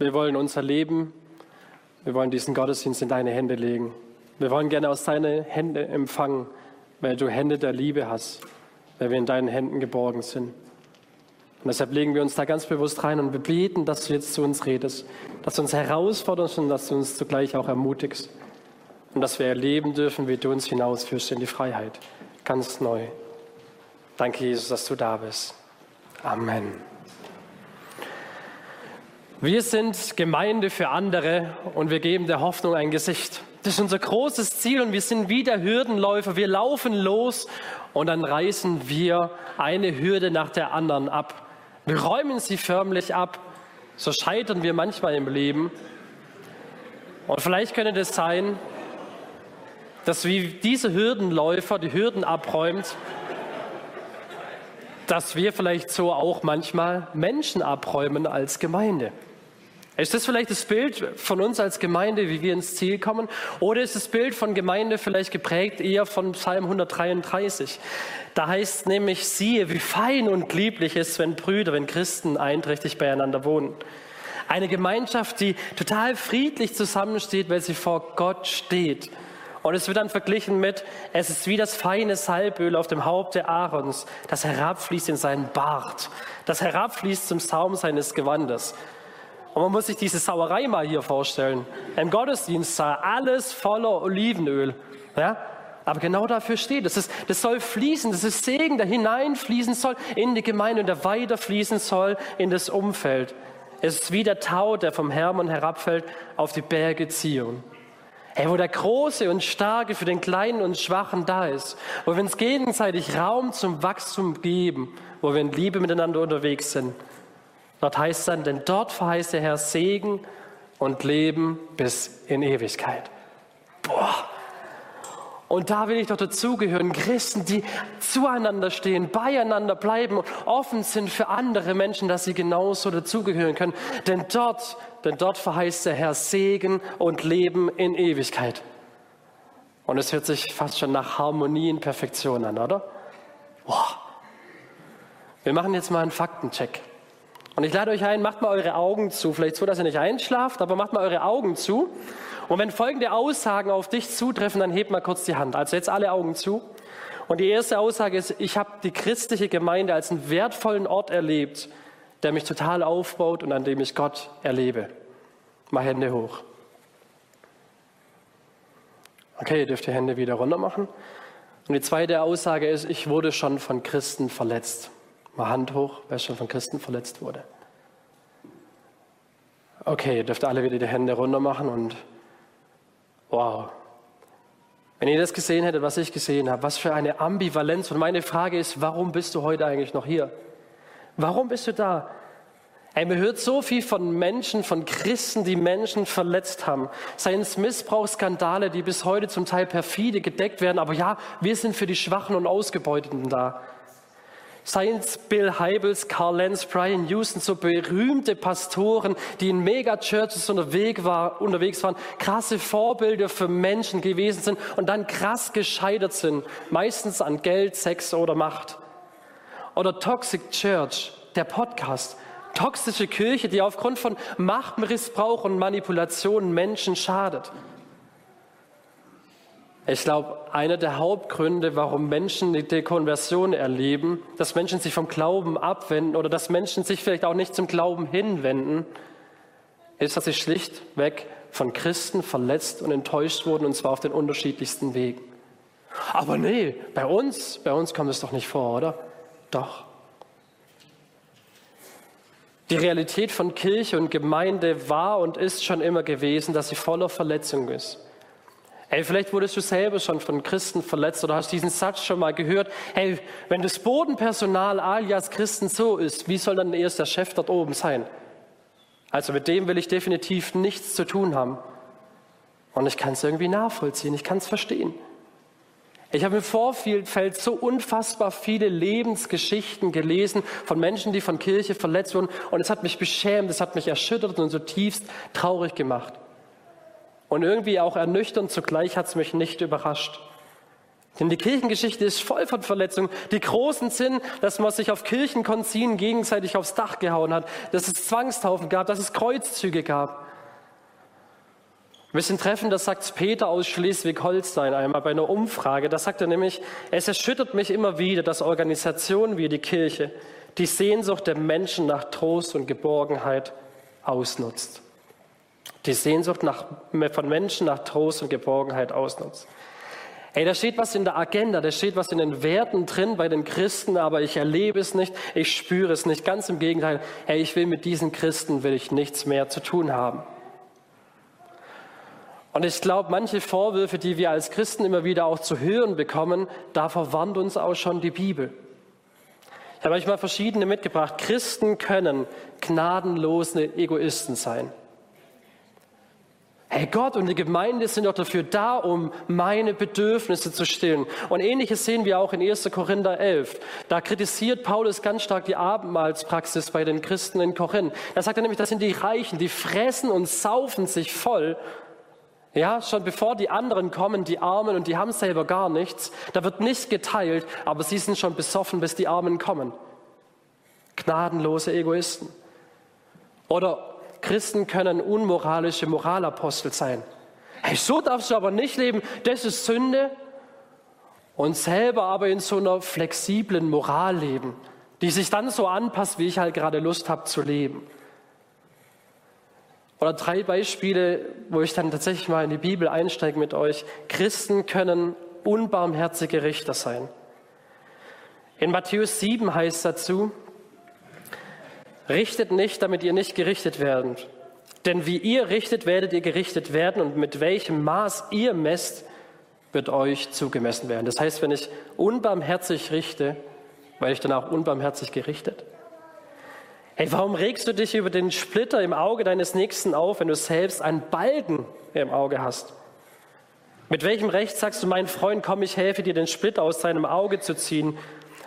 Wir wollen unser Leben, wir wollen diesen Gottesdienst in deine Hände legen. Wir wollen gerne aus deinen Händen empfangen, weil du Hände der Liebe hast, weil wir in deinen Händen geborgen sind. Und deshalb legen wir uns da ganz bewusst rein und wir beten, dass du jetzt zu uns redest, dass du uns herausforderst und dass du uns zugleich auch ermutigst. Und dass wir erleben dürfen, wie du uns hinausführst in die Freiheit. Ganz neu. Danke, Jesus, dass du da bist. Amen. Wir sind Gemeinde für andere und wir geben der Hoffnung ein Gesicht. Das ist unser großes Ziel und wir sind wie der Hürdenläufer. Wir laufen los und dann reißen wir eine Hürde nach der anderen ab. Wir räumen sie förmlich ab. So scheitern wir manchmal im Leben. Und vielleicht könnte es sein, dass wie diese Hürdenläufer die Hürden abräumt, dass wir vielleicht so auch manchmal Menschen abräumen als Gemeinde. Ist das vielleicht das Bild von uns als Gemeinde, wie wir ins Ziel kommen? Oder ist das Bild von Gemeinde vielleicht geprägt eher von Psalm 133? Da heißt nämlich, siehe, wie fein und lieblich ist, wenn Brüder, wenn Christen einträchtig beieinander wohnen. Eine Gemeinschaft, die total friedlich zusammensteht, weil sie vor Gott steht. Und es wird dann verglichen mit, es ist wie das feine Salböl auf dem Haupte Aarons, das herabfließt in seinen Bart, das herabfließt zum Saum seines Gewandes. Und man muss sich diese Sauerei mal hier vorstellen. Im Gottesdienst sah alles voller Olivenöl. Ja? Aber genau dafür steht es. Das, das soll fließen, das ist Segen, der hineinfließen soll in die Gemeinde und der weiterfließen soll in das Umfeld. Es ist wie der Tau, der vom Hermann herabfällt auf die Berge Zion. Hey, wo der Große und Starke für den Kleinen und Schwachen da ist, wo wir uns gegenseitig Raum zum Wachstum geben, wo wir in Liebe miteinander unterwegs sind. Dort heißt es dann, denn dort verheißt der Herr Segen und Leben bis in Ewigkeit. Boah. Und da will ich doch dazugehören, Christen, die zueinander stehen, beieinander bleiben und offen sind für andere Menschen, dass sie genauso dazugehören können. Denn dort, denn dort verheißt der Herr Segen und Leben in Ewigkeit. Und es hört sich fast schon nach Harmonie in Perfektion an, oder? Boah. Wir machen jetzt mal einen Faktencheck. Und ich lade euch ein, macht mal eure Augen zu. Vielleicht so, dass ihr nicht einschlaft, aber macht mal eure Augen zu. Und wenn folgende Aussagen auf dich zutreffen, dann hebt mal kurz die Hand. Also jetzt alle Augen zu. Und die erste Aussage ist, ich habe die christliche Gemeinde als einen wertvollen Ort erlebt, der mich total aufbaut und an dem ich Gott erlebe. Mal Hände hoch. Okay, ihr dürft die Hände wieder runter machen. Und die zweite Aussage ist, ich wurde schon von Christen verletzt. Mal Hand hoch, wer schon von Christen verletzt wurde. Okay, ihr dürft alle wieder die Hände runter machen und wow. Wenn ihr das gesehen hättet, was ich gesehen habe, was für eine Ambivalenz. Und meine Frage ist, warum bist du heute eigentlich noch hier? Warum bist du da? Ey, man hört so viel von Menschen, von Christen, die Menschen verletzt haben. Seien es Missbrauchsskandale, die bis heute zum Teil perfide gedeckt werden. Aber ja, wir sind für die Schwachen und Ausgebeuteten da. Seien Bill Heibels, Carl Lenz, Brian Houston, so berühmte Pastoren, die in Megachurches unterwegs, war, unterwegs waren, krasse Vorbilder für Menschen gewesen sind und dann krass gescheitert sind, meistens an Geld, Sex oder Macht. Oder Toxic Church, der Podcast, toxische Kirche, die aufgrund von Machtmissbrauch und Manipulation Menschen schadet. Ich glaube, einer der Hauptgründe, warum Menschen die Dekonversion erleben, dass Menschen sich vom Glauben abwenden oder dass Menschen sich vielleicht auch nicht zum Glauben hinwenden, ist, dass sie schlichtweg von Christen verletzt und enttäuscht wurden und zwar auf den unterschiedlichsten Wegen. Aber nee, bei uns, bei uns kommt es doch nicht vor, oder? Doch. Die Realität von Kirche und Gemeinde war und ist schon immer gewesen, dass sie voller Verletzung ist. Hey, vielleicht wurdest du selber schon von Christen verletzt oder hast diesen Satz schon mal gehört. Hey, wenn das Bodenpersonal alias Christen so ist, wie soll dann erst der Chef dort oben sein? Also mit dem will ich definitiv nichts zu tun haben. Und ich kann es irgendwie nachvollziehen, ich kann es verstehen. Ich habe im Vorfeld so unfassbar viele Lebensgeschichten gelesen von Menschen, die von Kirche verletzt wurden. Und es hat mich beschämt, es hat mich erschüttert und zutiefst traurig gemacht. Und irgendwie auch ernüchternd, zugleich hat es mich nicht überrascht. Denn die Kirchengeschichte ist voll von Verletzungen. Die großen sind, dass man sich auf Kirchenkonzilien gegenseitig aufs Dach gehauen hat, dass es Zwangstaufen gab, dass es Kreuzzüge gab. Wir sind treffen, das sagt Peter aus Schleswig-Holstein einmal bei einer Umfrage. Da sagt er nämlich, es erschüttert mich immer wieder, dass Organisationen wie die Kirche die Sehnsucht der Menschen nach Trost und Geborgenheit ausnutzt. Die Sehnsucht nach, von Menschen nach Trost und Geborgenheit ausnutzt. Ey, da steht was in der Agenda, da steht was in den Werten drin bei den Christen, aber ich erlebe es nicht, ich spüre es nicht. Ganz im Gegenteil, hey, ich will mit diesen Christen, will ich nichts mehr zu tun haben. Und ich glaube, manche Vorwürfe, die wir als Christen immer wieder auch zu hören bekommen, da verwandt uns auch schon die Bibel. Ich habe euch mal verschiedene mitgebracht. Christen können gnadenlose Egoisten sein. Hey, Gott und die Gemeinde sind doch dafür da, um meine Bedürfnisse zu stillen. Und ähnliches sehen wir auch in 1. Korinther 11. Da kritisiert Paulus ganz stark die Abendmahlspraxis bei den Christen in Korinth. Da sagt er nämlich, das sind die Reichen, die fressen und saufen sich voll. Ja, schon bevor die anderen kommen, die Armen, und die haben selber gar nichts. Da wird nichts geteilt, aber sie sind schon besoffen, bis die Armen kommen. Gnadenlose Egoisten. Oder Christen können unmoralische Moralapostel sein. Hey, so darfst du aber nicht leben, das ist Sünde. Und selber aber in so einer flexiblen Moral leben, die sich dann so anpasst, wie ich halt gerade Lust habe zu leben. Oder drei Beispiele, wo ich dann tatsächlich mal in die Bibel einsteige mit euch. Christen können unbarmherzige Richter sein. In Matthäus 7 heißt dazu, Richtet nicht, damit ihr nicht gerichtet werdet. Denn wie ihr richtet, werdet ihr gerichtet werden und mit welchem Maß ihr messt, wird euch zugemessen werden. Das heißt, wenn ich unbarmherzig richte, werde ich dann auch unbarmherzig gerichtet. Hey, warum regst du dich über den Splitter im Auge deines Nächsten auf, wenn du selbst einen Balken im Auge hast? Mit welchem Recht sagst du, mein Freund, komm, ich helfe dir, den Splitter aus deinem Auge zu ziehen,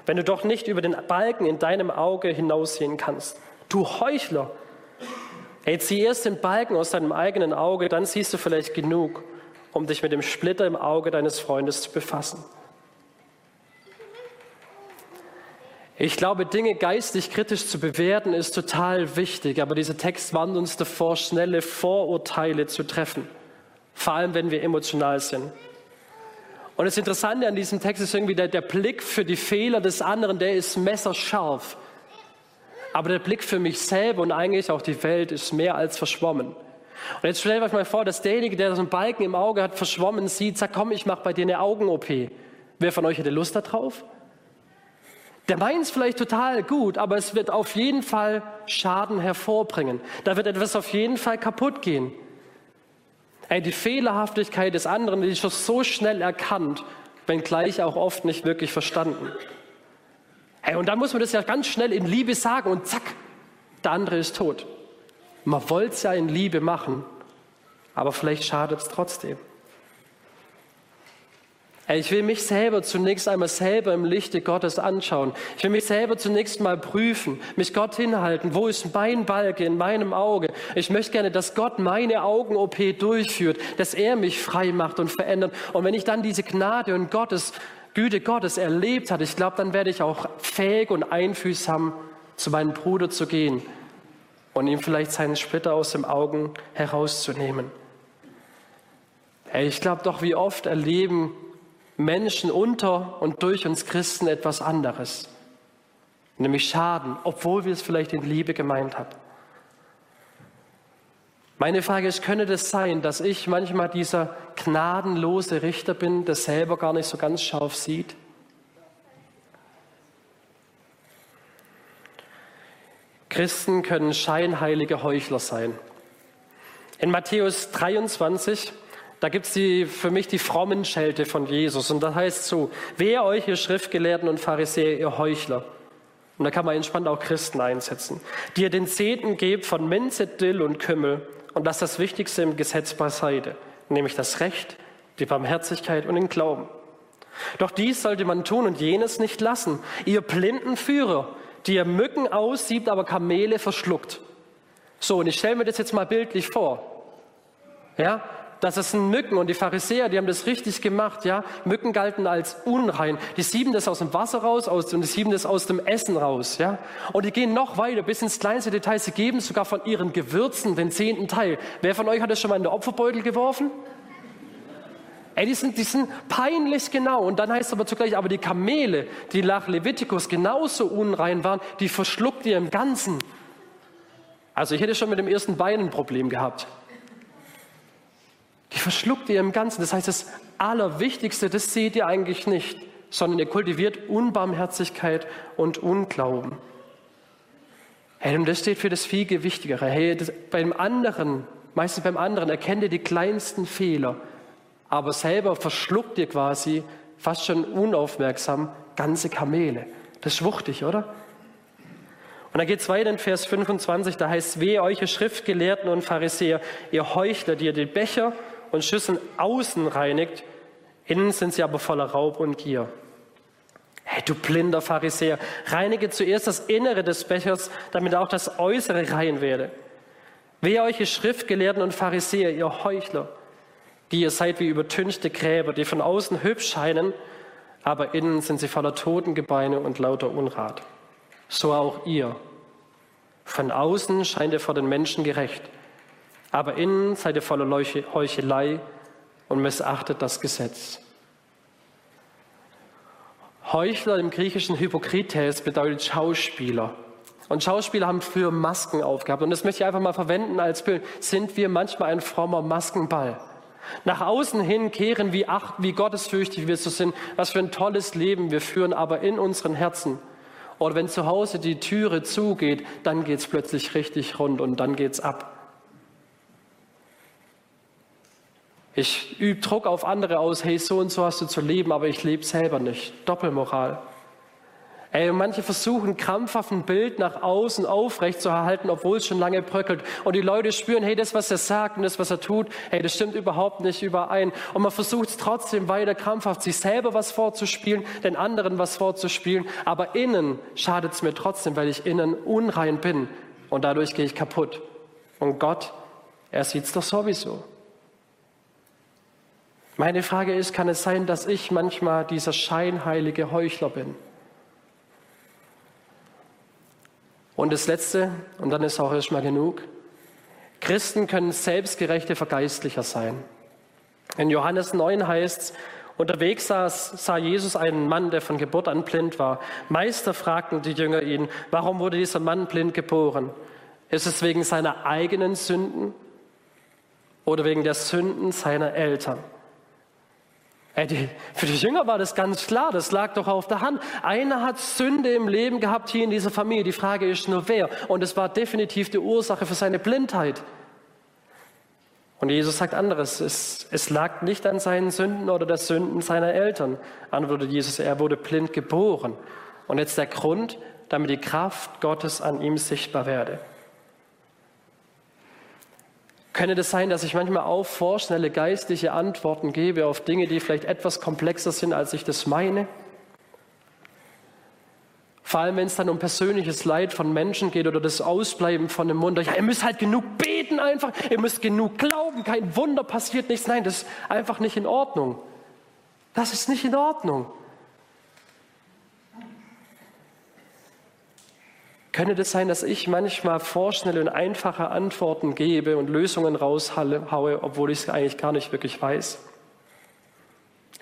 wenn du doch nicht über den Balken in deinem Auge hinaussehen kannst? Du Heuchler! Ey, zieh erst den Balken aus deinem eigenen Auge, dann siehst du vielleicht genug, um dich mit dem Splitter im Auge deines Freundes zu befassen. Ich glaube, Dinge geistig kritisch zu bewerten ist total wichtig, aber dieser Text warnt uns davor, schnelle Vorurteile zu treffen, vor allem wenn wir emotional sind. Und das Interessante an diesem Text ist irgendwie der, der Blick für die Fehler des anderen, der ist messerscharf. Aber der Blick für mich selber und eigentlich auch die Welt ist mehr als verschwommen. Und jetzt stellt euch mal vor, dass derjenige, der so einen Balken im Auge hat, verschwommen sieht, sagt, komm, ich mache bei dir eine Augen-OP. Wer von euch hätte Lust darauf? Der meint es vielleicht total gut, aber es wird auf jeden Fall Schaden hervorbringen. Da wird etwas auf jeden Fall kaputt gehen. Ey, die Fehlerhaftigkeit des anderen, die ist schon so schnell erkannt, wenngleich auch oft nicht wirklich verstanden. Hey, und dann muss man das ja ganz schnell in Liebe sagen und zack, der andere ist tot. Man wollte es ja in Liebe machen, aber vielleicht schadet es trotzdem. Ich will mich selber zunächst einmal selber im Lichte Gottes anschauen. Ich will mich selber zunächst mal prüfen, mich Gott hinhalten. Wo ist mein Balke in meinem Auge? Ich möchte gerne, dass Gott meine Augen-OP durchführt, dass er mich frei macht und verändert. Und wenn ich dann diese Gnade und Gottes Güte Gottes erlebt hat, ich glaube, dann werde ich auch fähig und einfühlsam zu meinem Bruder zu gehen und ihm vielleicht seinen Splitter aus dem Augen herauszunehmen. Ich glaube doch, wie oft erleben Menschen unter und durch uns Christen etwas anderes, nämlich Schaden, obwohl wir es vielleicht in Liebe gemeint haben. Meine Frage ist, könnte das sein, dass ich manchmal dieser gnadenlose Richter bin, der selber gar nicht so ganz scharf sieht? Christen können scheinheilige Heuchler sein. In Matthäus 23, da gibt es für mich die frommen Schelte von Jesus. Und das heißt so, wer euch, ihr Schriftgelehrten und Pharisäer, ihr Heuchler. Und da kann man entspannt auch Christen einsetzen, die ihr den Zehnten gebt von Minze, Dill und Kümmel und lasst das Wichtigste im Gesetz beiseite, nämlich das Recht, die Barmherzigkeit und den Glauben. Doch dies sollte man tun und jenes nicht lassen. Ihr blinden Führer, die ihr Mücken aussiebt, aber Kamele verschluckt. So, und ich stelle mir das jetzt mal bildlich vor. Ja, dass es sind Mücken und die Pharisäer, die haben das richtig gemacht, ja. Mücken galten als unrein. Die sieben das aus dem Wasser raus aus, und die sieben das aus dem Essen raus, ja. Und die gehen noch weiter, bis ins kleinste Detail. Sie geben sogar von ihren Gewürzen den zehnten Teil. Wer von euch hat das schon mal in den Opferbeutel geworfen? Ey, die sind, die sind peinlich genau. Und dann heißt es aber zugleich, aber die Kamele, die nach Levitikus genauso unrein waren, die verschluckt ihr im Ganzen. Also ich hätte schon mit dem ersten Bein ein Problem gehabt. Die verschluckt ihr im Ganzen. Das heißt, das Allerwichtigste, das seht ihr eigentlich nicht, sondern ihr kultiviert Unbarmherzigkeit und Unglauben. Hey, und das steht für das viel Gewichtigere. Hey, das, beim anderen, meistens beim anderen, erkennt ihr die kleinsten Fehler aber selber verschluckt ihr quasi fast schon unaufmerksam ganze Kamele. Das ist wuchtig, oder? Und dann geht es weiter in Vers 25, da heißt, wehe euch, Schriftgelehrten und Pharisäer, ihr Heuchler, die ihr die Becher und Schüsseln außen reinigt, innen sind sie aber voller Raub und Gier. Hey, du blinder Pharisäer, reinige zuerst das Innere des Bechers, damit auch das Äußere rein werde. Wehe euch, Schriftgelehrten und Pharisäer, ihr Heuchler, die ihr seid wie übertünchte Gräber, die von außen hübsch scheinen, aber innen sind sie voller Totengebeine und lauter Unrat. So auch ihr. Von außen scheint ihr vor den Menschen gerecht, aber innen seid ihr voller Heuchelei und missachtet das Gesetz. Heuchler im griechischen Hypokrites bedeutet Schauspieler. Und Schauspieler haben früher Masken aufgehabt. Und das möchte ich einfach mal verwenden als Bild. Sind wir manchmal ein frommer Maskenball? Nach außen hin kehren, wie, ach, wie gottesfürchtig wir so sind, was für ein tolles Leben wir führen, aber in unseren Herzen. Oder wenn zu Hause die Türe zugeht, dann geht es plötzlich richtig rund und dann geht es ab. Ich übe Druck auf andere aus, hey, so und so hast du zu leben, aber ich lebe selber nicht. Doppelmoral. Ey, manche versuchen krampfhaft ein Bild nach außen aufrecht zu erhalten, obwohl es schon lange bröckelt. Und die Leute spüren, hey, das, was er sagt und das, was er tut, hey, das stimmt überhaupt nicht überein. Und man versucht es trotzdem weiter krampfhaft, sich selber was vorzuspielen, den anderen was vorzuspielen. Aber innen schadet es mir trotzdem, weil ich innen unrein bin. Und dadurch gehe ich kaputt. Und Gott, er sieht es doch sowieso. Meine Frage ist, kann es sein, dass ich manchmal dieser scheinheilige Heuchler bin? Und das Letzte, und dann ist auch erstmal genug, Christen können selbstgerechte Vergeistlicher sein. In Johannes 9 heißt es, unterwegs saß, sah Jesus einen Mann, der von Geburt an blind war. Meister fragten die Jünger ihn, warum wurde dieser Mann blind geboren? Ist es wegen seiner eigenen Sünden oder wegen der Sünden seiner Eltern? Für die Jünger war das ganz klar, das lag doch auf der Hand. Einer hat Sünde im Leben gehabt hier in dieser Familie. Die Frage ist nur wer. Und es war definitiv die Ursache für seine Blindheit. Und Jesus sagt anderes. Es, es lag nicht an seinen Sünden oder der Sünden seiner Eltern, antwortet Jesus. Er wurde blind geboren. Und jetzt der Grund, damit die Kraft Gottes an ihm sichtbar werde. Könnte das sein, dass ich manchmal auch vorschnelle geistliche Antworten gebe auf Dinge, die vielleicht etwas komplexer sind, als ich das meine? Vor allem, wenn es dann um persönliches Leid von Menschen geht oder das Ausbleiben von dem Wunder. Ja, ihr müsst halt genug beten einfach, ihr müsst genug glauben, kein Wunder passiert nichts. Nein, das ist einfach nicht in Ordnung. Das ist nicht in Ordnung. Könnte das sein, dass ich manchmal vorschnelle und einfache Antworten gebe und Lösungen raushaue, obwohl ich es eigentlich gar nicht wirklich weiß?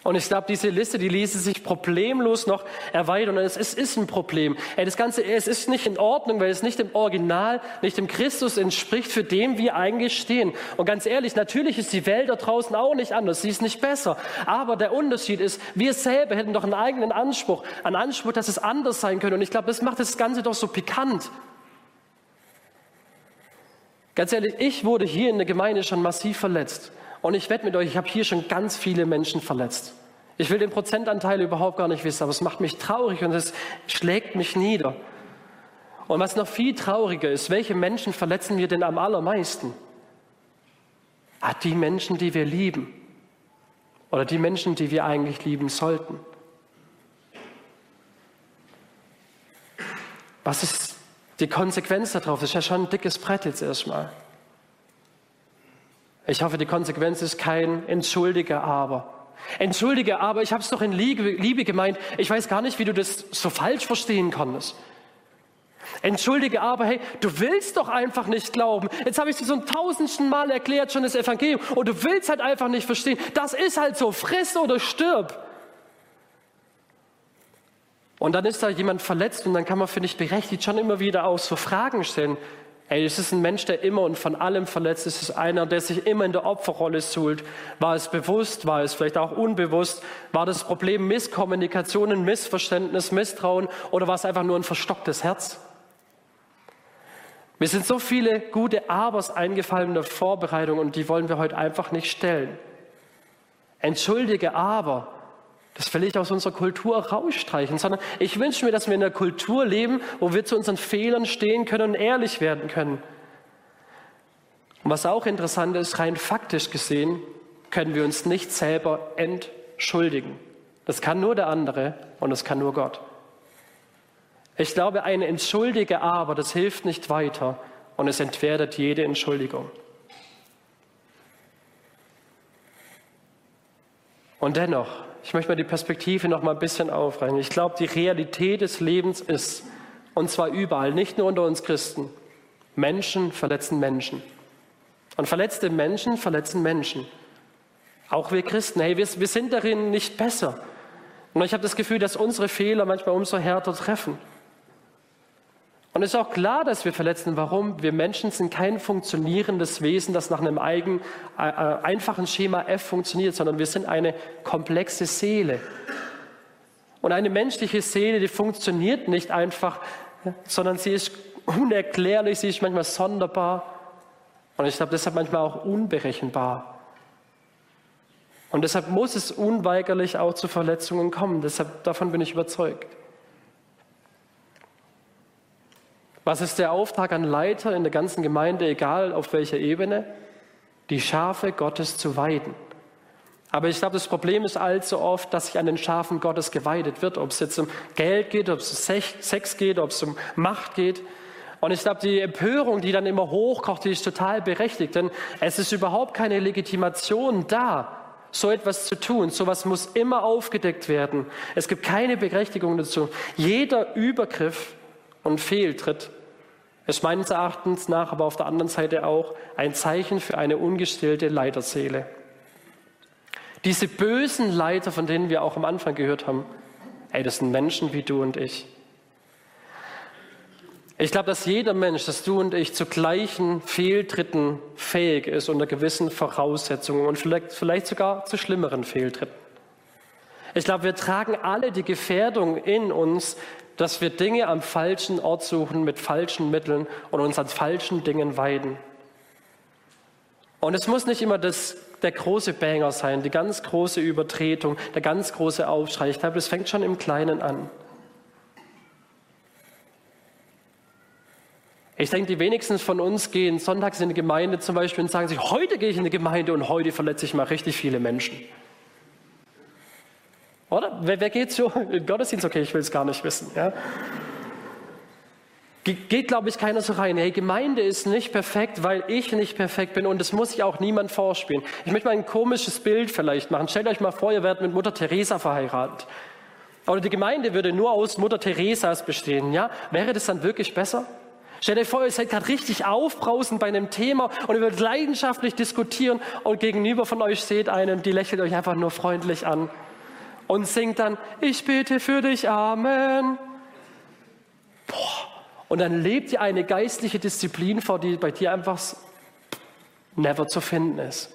Und ich glaube, diese Liste, die ließe sich problemlos noch erweitern. Und es ist, ist ein Problem. Ey, das Ganze, es ist nicht in Ordnung, weil es nicht im Original, nicht dem Christus entspricht, für dem wir eigentlich stehen. Und ganz ehrlich, natürlich ist die Welt da draußen auch nicht anders. Sie ist nicht besser. Aber der Unterschied ist, wir selber hätten doch einen eigenen Anspruch. Einen Anspruch, dass es anders sein könnte. Und ich glaube, das macht das Ganze doch so pikant. Ganz ehrlich, ich wurde hier in der Gemeinde schon massiv verletzt. Und ich wette mit euch, ich habe hier schon ganz viele Menschen verletzt. Ich will den Prozentanteil überhaupt gar nicht wissen, aber es macht mich traurig und es schlägt mich nieder. Und was noch viel trauriger ist, welche Menschen verletzen wir denn am allermeisten? Ah, die Menschen, die wir lieben. Oder die Menschen, die wir eigentlich lieben sollten. Was ist die Konsequenz darauf? Das ist ja schon ein dickes Brett jetzt erstmal. Ich hoffe, die Konsequenz ist kein Entschuldige aber. Entschuldige, aber ich habe es doch in Liebe, gemeint. Ich weiß gar nicht, wie du das so falsch verstehen konntest. Entschuldige aber, hey, du willst doch einfach nicht glauben. Jetzt habe ich dir so ein tausendsten Mal erklärt, schon das Evangelium, und du willst halt einfach nicht verstehen. Das ist halt so, friss oder stirb. Und dann ist da jemand verletzt und dann kann man, finde ich, berechtigt schon immer wieder auch so Fragen stellen. Ey, es ist ein Mensch, der immer und von allem verletzt ist. Es ist einer, der sich immer in der Opferrolle suhlt. War es bewusst? War es vielleicht auch unbewusst? War das Problem Misskommunikation, Missverständnis, Misstrauen oder war es einfach nur ein verstocktes Herz? Mir sind so viele gute Abers eingefallen in der Vorbereitung und die wollen wir heute einfach nicht stellen. Entschuldige aber, das will ich aus unserer Kultur rausstreichen, sondern ich wünsche mir, dass wir in einer Kultur leben, wo wir zu unseren Fehlern stehen können und ehrlich werden können. Und was auch interessant ist, rein faktisch gesehen, können wir uns nicht selber entschuldigen. Das kann nur der andere und das kann nur Gott. Ich glaube, ein Entschuldige aber, das hilft nicht weiter und es entwertet jede Entschuldigung. Und dennoch, ich möchte mal die Perspektive noch mal ein bisschen aufreißen. Ich glaube, die Realität des Lebens ist, und zwar überall, nicht nur unter uns Christen, Menschen verletzen Menschen. Und verletzte Menschen verletzen Menschen. Auch wir Christen, hey, wir, wir sind darin nicht besser. Und ich habe das Gefühl, dass unsere Fehler manchmal umso härter treffen. Und es ist auch klar, dass wir verletzen. Warum? Wir Menschen sind kein funktionierendes Wesen, das nach einem eigenen, äh, äh, einfachen Schema F funktioniert, sondern wir sind eine komplexe Seele. Und eine menschliche Seele, die funktioniert nicht einfach, sondern sie ist unerklärlich, sie ist manchmal sonderbar. Und ich glaube, deshalb manchmal auch unberechenbar. Und deshalb muss es unweigerlich auch zu Verletzungen kommen. Deshalb, davon bin ich überzeugt. Was ist der Auftrag an Leiter in der ganzen Gemeinde, egal auf welcher Ebene? Die Schafe Gottes zu weiden. Aber ich glaube, das Problem ist allzu oft, dass sich an den Schafen Gottes geweidet wird, ob es jetzt um Geld geht, ob es um Sex geht, ob es um Macht geht. Und ich glaube, die Empörung, die dann immer hochkocht, die ist total berechtigt, denn es ist überhaupt keine Legitimation da, so etwas zu tun. So etwas muss immer aufgedeckt werden. Es gibt keine Berechtigung dazu. Jeder Übergriff und Fehltritt ist meines Erachtens nach aber auf der anderen Seite auch ein Zeichen für eine ungestillte Leiterseele. Diese bösen Leiter, von denen wir auch am Anfang gehört haben, ey, das sind Menschen wie du und ich. Ich glaube, dass jeder Mensch, dass du und ich zu gleichen Fehltritten fähig ist unter gewissen Voraussetzungen und vielleicht, vielleicht sogar zu schlimmeren Fehltritten. Ich glaube, wir tragen alle die Gefährdung in uns, dass wir Dinge am falschen Ort suchen mit falschen Mitteln und uns an falschen Dingen weiden. Und es muss nicht immer das, der große Banger sein, die ganz große Übertretung, der ganz große Aufschrei. Ich glaube, das fängt schon im Kleinen an. Ich denke, die wenigsten von uns gehen sonntags in die Gemeinde zum Beispiel und sagen sich, heute gehe ich in die Gemeinde und heute verletze ich mal richtig viele Menschen. Oder? Wer, wer geht so in Gottesdienst? Okay, ich will es gar nicht wissen. Ja? Geht, glaube ich, keiner so rein. Hey, Gemeinde ist nicht perfekt, weil ich nicht perfekt bin und das muss sich auch niemand vorspielen. Ich möchte mal ein komisches Bild vielleicht machen. Stellt euch mal vor, ihr werdet mit Mutter Teresa verheiratet. Oder die Gemeinde würde nur aus Mutter Teresas bestehen. Ja? Wäre das dann wirklich besser? Stellt euch vor, ihr seid gerade richtig aufbrausend bei einem Thema und ihr würdet leidenschaftlich diskutieren und gegenüber von euch steht einen, die lächelt euch einfach nur freundlich an und singt dann, ich bete für dich, Amen. Boah. Und dann lebt ihr eine geistliche Disziplin vor, die bei dir einfach never zu finden ist.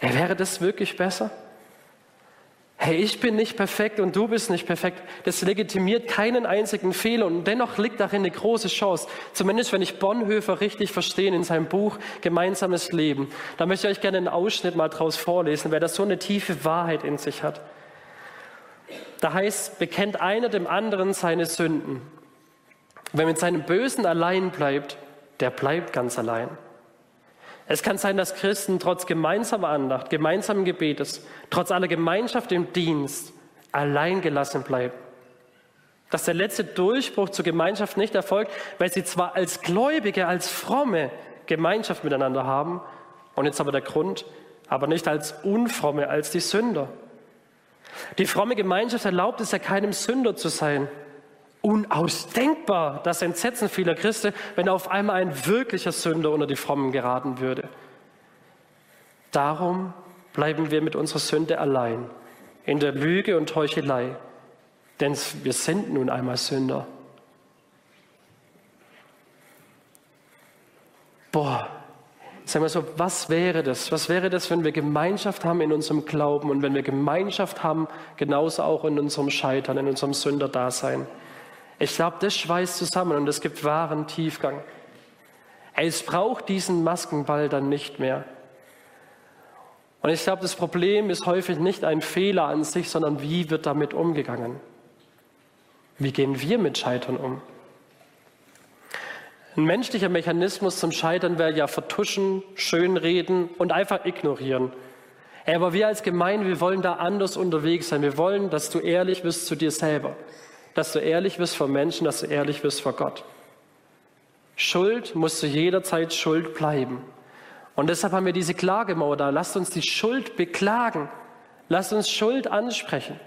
Wäre das wirklich besser? Hey, ich bin nicht perfekt und du bist nicht perfekt. Das legitimiert keinen einzigen Fehler und dennoch liegt darin eine große Chance. Zumindest wenn ich Bonhoeffer richtig verstehe in seinem Buch Gemeinsames Leben. Da möchte ich euch gerne einen Ausschnitt mal draus vorlesen, weil das so eine tiefe Wahrheit in sich hat. Da heißt, bekennt einer dem anderen seine Sünden. Wer mit seinem Bösen allein bleibt, der bleibt ganz allein. Es kann sein, dass Christen trotz gemeinsamer Andacht, gemeinsamen Gebetes, trotz aller Gemeinschaft im Dienst allein gelassen bleiben. Dass der letzte Durchbruch zur Gemeinschaft nicht erfolgt, weil sie zwar als Gläubige, als fromme Gemeinschaft miteinander haben, Und jetzt aber der Grund, aber nicht als Unfromme, als die Sünder. Die fromme Gemeinschaft erlaubt es ja keinem Sünder zu sein. Unausdenkbar, das Entsetzen vieler Christen, wenn auf einmal ein wirklicher Sünder unter die Frommen geraten würde. Darum bleiben wir mit unserer Sünde allein, in der Lüge und Heuchelei, denn wir sind nun einmal Sünder. Boah, sagen wir so, was wäre das? Was wäre das, wenn wir Gemeinschaft haben in unserem Glauben und wenn wir Gemeinschaft haben, genauso auch in unserem Scheitern, in unserem Sünderdasein? Ich glaube, das schweißt zusammen und es gibt wahren Tiefgang. Es braucht diesen Maskenball dann nicht mehr. Und ich glaube, das Problem ist häufig nicht ein Fehler an sich, sondern wie wird damit umgegangen? Wie gehen wir mit Scheitern um? Ein menschlicher Mechanismus zum Scheitern wäre ja vertuschen, schönreden und einfach ignorieren. Aber wir als Gemeinde, wir wollen da anders unterwegs sein. Wir wollen, dass du ehrlich bist zu dir selber, dass du ehrlich bist vor Menschen, dass du ehrlich bist vor Gott. Schuld muss zu jeder Zeit Schuld bleiben. Und deshalb haben wir diese Klagemauer da. Lasst uns die Schuld beklagen. Lasst uns Schuld ansprechen.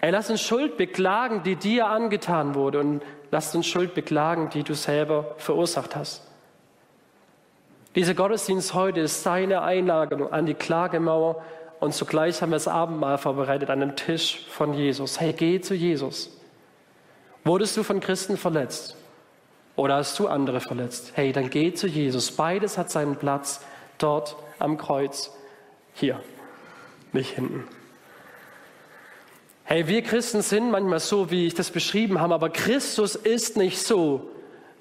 Ey, lass uns Schuld beklagen, die dir angetan wurde und lass uns Schuld beklagen, die du selber verursacht hast. Dieser Gottesdienst heute ist seine Einladung an die Klagemauer und zugleich haben wir das Abendmahl vorbereitet an den Tisch von Jesus. Hey, geh zu Jesus. Wurdest du von Christen verletzt? Oder hast du andere verletzt? Hey, dann geh zu Jesus. Beides hat seinen Platz dort am Kreuz. Hier, nicht hinten. Hey, wir Christen sind manchmal so, wie ich das beschrieben habe, aber Christus ist nicht so.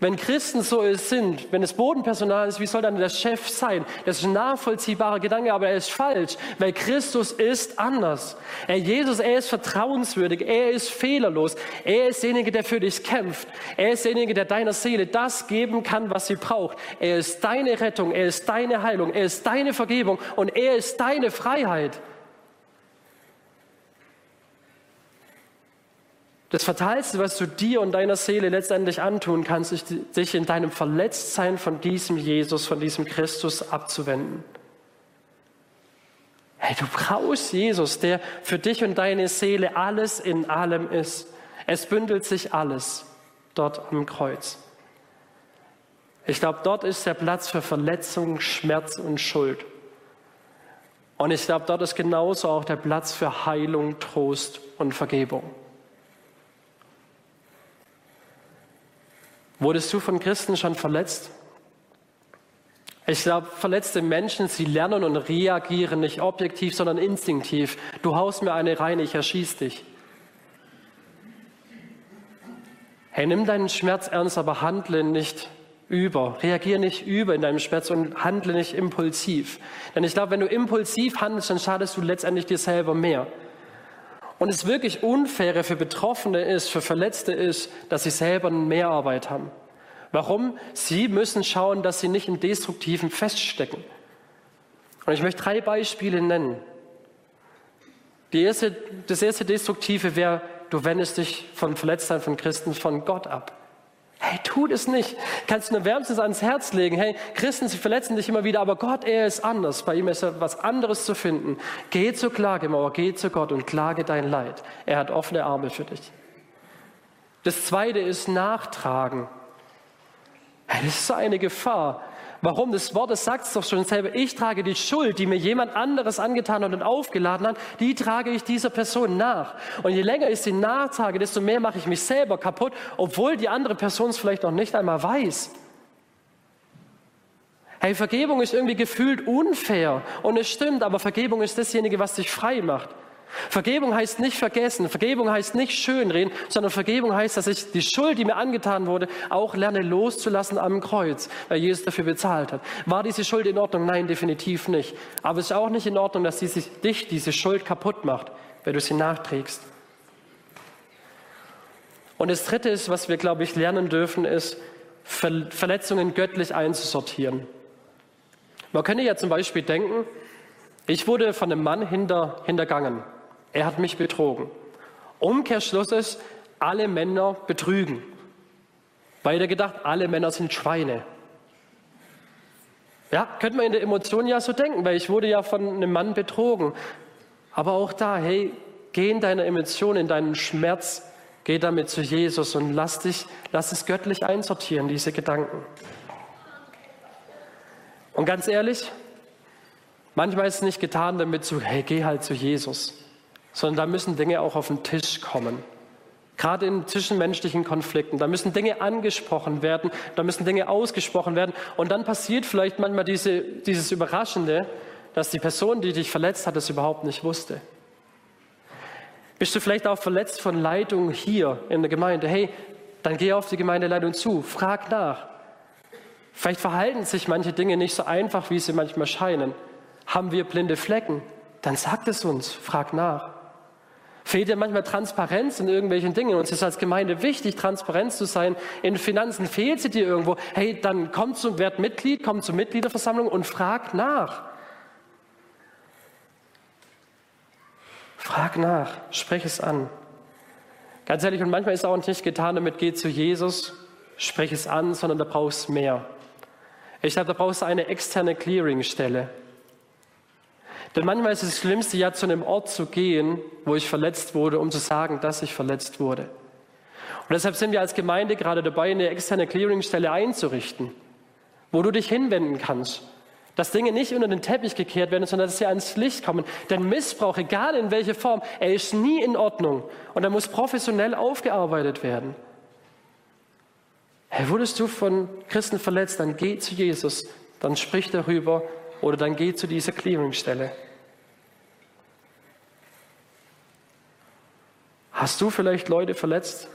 Wenn Christen so sind, wenn es Bodenpersonal ist, wie soll dann der Chef sein? Das ist ein nachvollziehbarer Gedanke, aber er ist falsch, weil Christus ist anders. Er, Jesus, er ist vertrauenswürdig, er ist fehlerlos, er ist derjenige, der für dich kämpft, er ist derjenige, der deiner Seele das geben kann, was sie braucht. Er ist deine Rettung, er ist deine Heilung, er ist deine Vergebung und er ist deine Freiheit. Das Fatalste, was du dir und deiner Seele letztendlich antun kannst, ist, dich in deinem Verletztsein von diesem Jesus, von diesem Christus abzuwenden. Hey, du brauchst Jesus, der für dich und deine Seele alles in allem ist. Es bündelt sich alles dort am Kreuz. Ich glaube, dort ist der Platz für Verletzung, Schmerz und Schuld. Und ich glaube, dort ist genauso auch der Platz für Heilung, Trost und Vergebung. Wurdest du von Christen schon verletzt? Ich glaube, verletzte Menschen, sie lernen und reagieren nicht objektiv, sondern instinktiv. Du haust mir eine rein, ich erschieß dich. Hey, nimm deinen Schmerz ernst, aber handle nicht über. Reagiere nicht über in deinem Schmerz und handle nicht impulsiv. Denn ich glaube, wenn du impulsiv handelst, dann schadest du letztendlich dir selber mehr. Und es wirklich Unfaire für Betroffene ist, für Verletzte ist, dass sie selber mehr Arbeit haben. Warum? Sie müssen schauen, dass sie nicht im Destruktiven feststecken. Und ich möchte drei Beispiele nennen. Erste, das erste Destruktive wäre, du wendest dich von Verletztsein von Christen von Gott ab. Hey, tu das nicht. Kannst du nur wärmstens ans Herz legen. Hey, Christen, sie verletzen dich immer wieder, aber Gott, er ist anders. Bei ihm ist was anderes zu finden. Geh zur Klagemauer, geh zu Gott und klage dein Leid. Er hat offene Arme für dich. Das zweite ist Nachtragen. Hey, das ist eine Gefahr. Warum? Das Wort das sagt es doch schon selber. Ich trage die Schuld, die mir jemand anderes angetan hat und aufgeladen hat, die trage ich dieser Person nach. Und je länger ich sie nachtrage, desto mehr mache ich mich selber kaputt, obwohl die andere Person es vielleicht noch nicht einmal weiß. Hey, Vergebung ist irgendwie gefühlt unfair. Und es stimmt, aber Vergebung ist dasjenige, was dich frei macht. Vergebung heißt nicht vergessen, Vergebung heißt nicht schönreden, sondern Vergebung heißt, dass ich die Schuld, die mir angetan wurde, auch lerne loszulassen am Kreuz, weil Jesus dafür bezahlt hat. War diese Schuld in Ordnung? Nein, definitiv nicht. Aber es ist auch nicht in Ordnung, dass sie dich diese Schuld kaputt macht, weil du sie nachträgst. Und das Dritte ist, was wir, glaube ich, lernen dürfen, ist, Verletzungen göttlich einzusortieren. Man könnte ja zum Beispiel denken, ich wurde von einem Mann hinter, hintergangen. Er hat mich betrogen. Umkehrschluss ist, alle Männer betrügen. Weiter gedacht, alle Männer sind Schweine. Ja, könnte man in der Emotion ja so denken, weil ich wurde ja von einem Mann betrogen. Aber auch da, hey, geh in deiner Emotion, in deinen Schmerz, geh damit zu Jesus und lass dich, lass es göttlich einsortieren, diese Gedanken. Und ganz ehrlich, manchmal ist es nicht getan damit zu, hey, geh halt zu Jesus, sondern da müssen Dinge auch auf den Tisch kommen. Gerade in zwischenmenschlichen Konflikten, da müssen Dinge angesprochen werden, da müssen Dinge ausgesprochen werden. Und dann passiert vielleicht manchmal diese, dieses Überraschende, dass die Person, die dich verletzt hat, es überhaupt nicht wusste. Bist du vielleicht auch verletzt von Leitung hier in der Gemeinde? Hey, dann geh auf die Gemeindeleitung zu, frag nach. Vielleicht verhalten sich manche Dinge nicht so einfach, wie sie manchmal scheinen. Haben wir blinde Flecken? Dann sagt es uns, frag nach. Fehlt dir manchmal Transparenz in irgendwelchen Dingen? Uns ist als Gemeinde wichtig, transparent zu sein. In Finanzen fehlt sie dir irgendwo. Hey, dann komm zum, werd Mitglied, komm zur Mitgliederversammlung und frag nach. Frag nach, sprech es an. Ganz ehrlich, und manchmal ist auch nicht getan, damit geh zu Jesus, sprech es an, sondern da brauchst du mehr. Ich glaube, da brauchst du eine externe Clearingstelle. Denn manchmal ist es das Schlimmste, ja zu einem Ort zu gehen, wo ich verletzt wurde, um zu sagen, dass ich verletzt wurde. Und deshalb sind wir als Gemeinde gerade dabei, eine externe Clearingstelle einzurichten, wo du dich hinwenden kannst. Dass Dinge nicht unter den Teppich gekehrt werden, sondern dass sie ans Licht kommen. Denn Missbrauch, egal in welcher Form, er ist nie in Ordnung. Und er muss professionell aufgearbeitet werden. Hey, wurdest du von Christen verletzt, dann geh zu Jesus, dann sprich darüber oder dann geh zu dieser Clearingstelle. Hast du vielleicht Leute verletzt?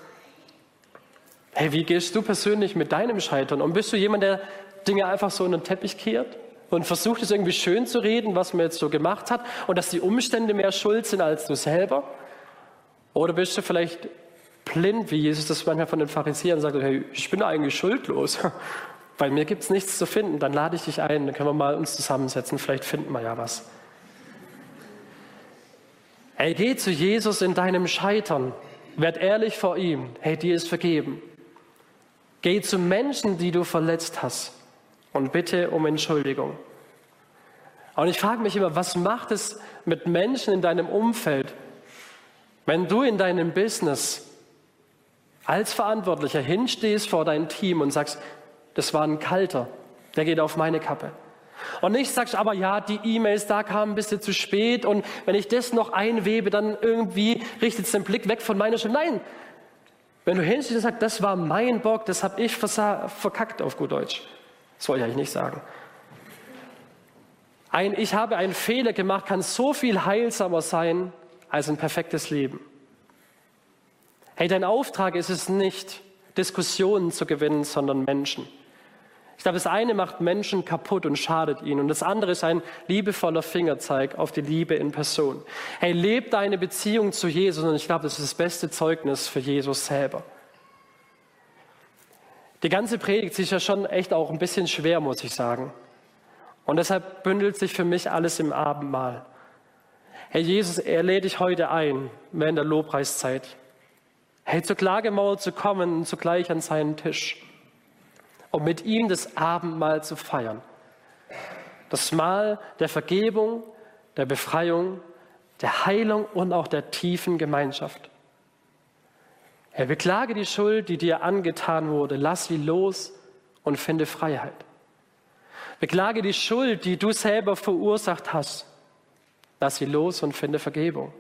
Hey, wie gehst du persönlich mit deinem Scheitern? Und bist du jemand, der Dinge einfach so in den Teppich kehrt und versucht es irgendwie schön zu reden, was man jetzt so gemacht hat und dass die Umstände mehr schuld sind als du selber? Oder bist du vielleicht blind, wie Jesus das manchmal von den Pharisäern sagt, hey, ich bin eigentlich schuldlos, weil mir gibt es nichts zu finden. Dann lade ich dich ein, dann können wir mal uns zusammensetzen, vielleicht finden wir ja was. Hey, geh zu Jesus in deinem Scheitern. Werd ehrlich vor ihm. Hey, dir ist vergeben. Geh zu Menschen, die du verletzt hast und bitte um Entschuldigung. Und ich frage mich immer, was macht es mit Menschen in deinem Umfeld, wenn du in deinem Business als Verantwortlicher hinstehst vor dein Team und sagst, das war ein Kalter, der geht auf meine Kappe. Und nicht sagst, aber ja, die E-Mails, da kamen ein bisschen zu spät und wenn ich das noch einwebe, dann irgendwie richtet es den Blick weg von meiner Schuld. Nein, wenn du hinstehst und sagst, das war mein Bock, das habe ich verkackt auf gut Deutsch. Das wollte ich eigentlich nicht sagen. Ein Ich habe einen Fehler gemacht kann so viel heilsamer sein als ein perfektes Leben. Hey, dein Auftrag ist es nicht, Diskussionen zu gewinnen, sondern Menschen. Ich glaube, das eine macht Menschen kaputt und schadet ihnen. Und das andere ist ein liebevoller Fingerzeig auf die Liebe in Person. Hey, leb deine Beziehung zu Jesus. Und ich glaube, das ist das beste Zeugnis für Jesus selber. Die ganze Predigt ist ja schon echt auch ein bisschen schwer, muss ich sagen. Und deshalb bündelt sich für mich alles im Abendmahl. Herr Jesus, er lädt dich heute ein, während der Lobpreiszeit. Hey, zur Klagemauer zu kommen und zugleich an seinen Tisch um mit ihm das Abendmahl zu feiern. Das Mahl der Vergebung, der Befreiung, der Heilung und auch der tiefen Gemeinschaft. Herr, beklage die Schuld, die dir angetan wurde, lass sie los und finde Freiheit. Beklage die Schuld, die du selber verursacht hast, lass sie los und finde Vergebung.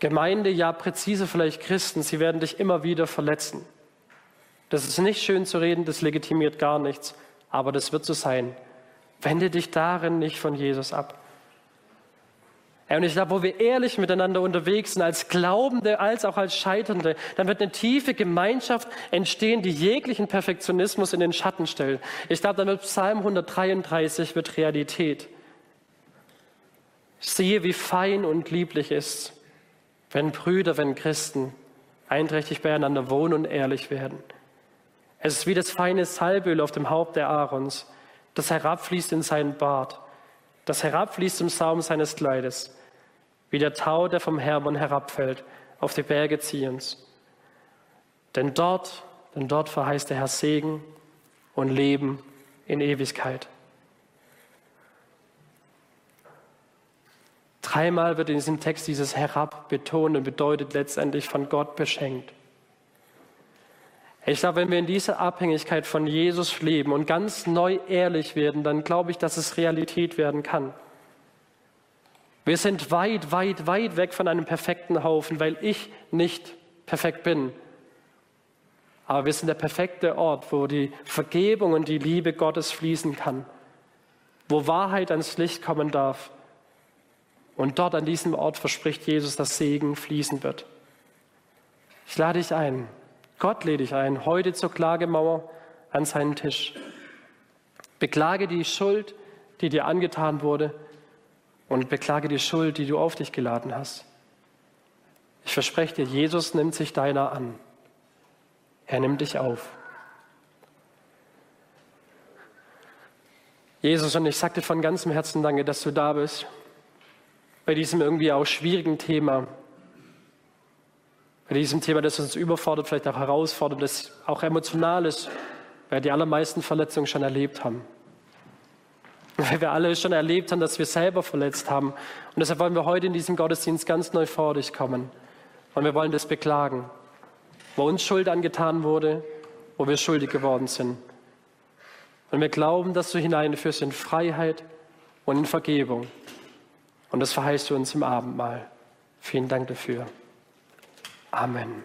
Gemeinde, ja präzise vielleicht Christen, sie werden dich immer wieder verletzen. Das ist nicht schön zu reden, das legitimiert gar nichts, aber das wird so sein. Wende dich darin nicht von Jesus ab. Und ich glaube, wo wir ehrlich miteinander unterwegs sind, als Glaubende, als auch als Scheiternde, dann wird eine tiefe Gemeinschaft entstehen, die jeglichen Perfektionismus in den Schatten stellt. Ich glaube, dann wird Psalm 133 wird Realität. Sehe, wie fein und lieblich ist, wenn Brüder, wenn Christen einträchtig beieinander wohnen und ehrlich werden. Es ist wie das feine Salböl auf dem Haupt der Aarons, das herabfließt in seinen Bart, das herabfließt im Saum seines Kleides, wie der Tau, der vom Hermon herabfällt, auf die Berge Zions. Denn dort, denn dort verheißt der Herr Segen und Leben in Ewigkeit. Dreimal wird in diesem Text dieses Herab betont und bedeutet letztendlich von Gott beschenkt. Ich glaube, wenn wir in dieser Abhängigkeit von Jesus leben und ganz neu ehrlich werden, dann glaube ich, dass es Realität werden kann. Wir sind weit, weit, weit weg von einem perfekten Haufen, weil ich nicht perfekt bin. Aber wir sind der perfekte Ort, wo die Vergebung und die Liebe Gottes fließen kann, wo Wahrheit ans Licht kommen darf. Und dort an diesem Ort verspricht Jesus, dass Segen fließen wird. Ich lade dich ein, Gott lädt dich ein, heute zur Klagemauer an seinen Tisch. Beklage die Schuld, die dir angetan wurde und beklage die Schuld, die du auf dich geladen hast. Ich verspreche dir, Jesus nimmt sich deiner an. Er nimmt dich auf. Jesus, und ich sagte von ganzem Herzen danke, dass du da bist. Bei diesem irgendwie auch schwierigen Thema. Bei diesem Thema, das uns überfordert, vielleicht auch herausfordert, das auch emotional ist, weil die allermeisten Verletzungen schon erlebt haben. Weil wir alle schon erlebt haben, dass wir selber verletzt haben. Und deshalb wollen wir heute in diesem Gottesdienst ganz neu vor dich kommen. Und wir wollen das beklagen wo uns Schuld angetan wurde, wo wir schuldig geworden sind. Und wir glauben, dass du hineinführst in Freiheit und in Vergebung. Und das verheißt du uns im Abendmahl. Vielen Dank dafür. Amen.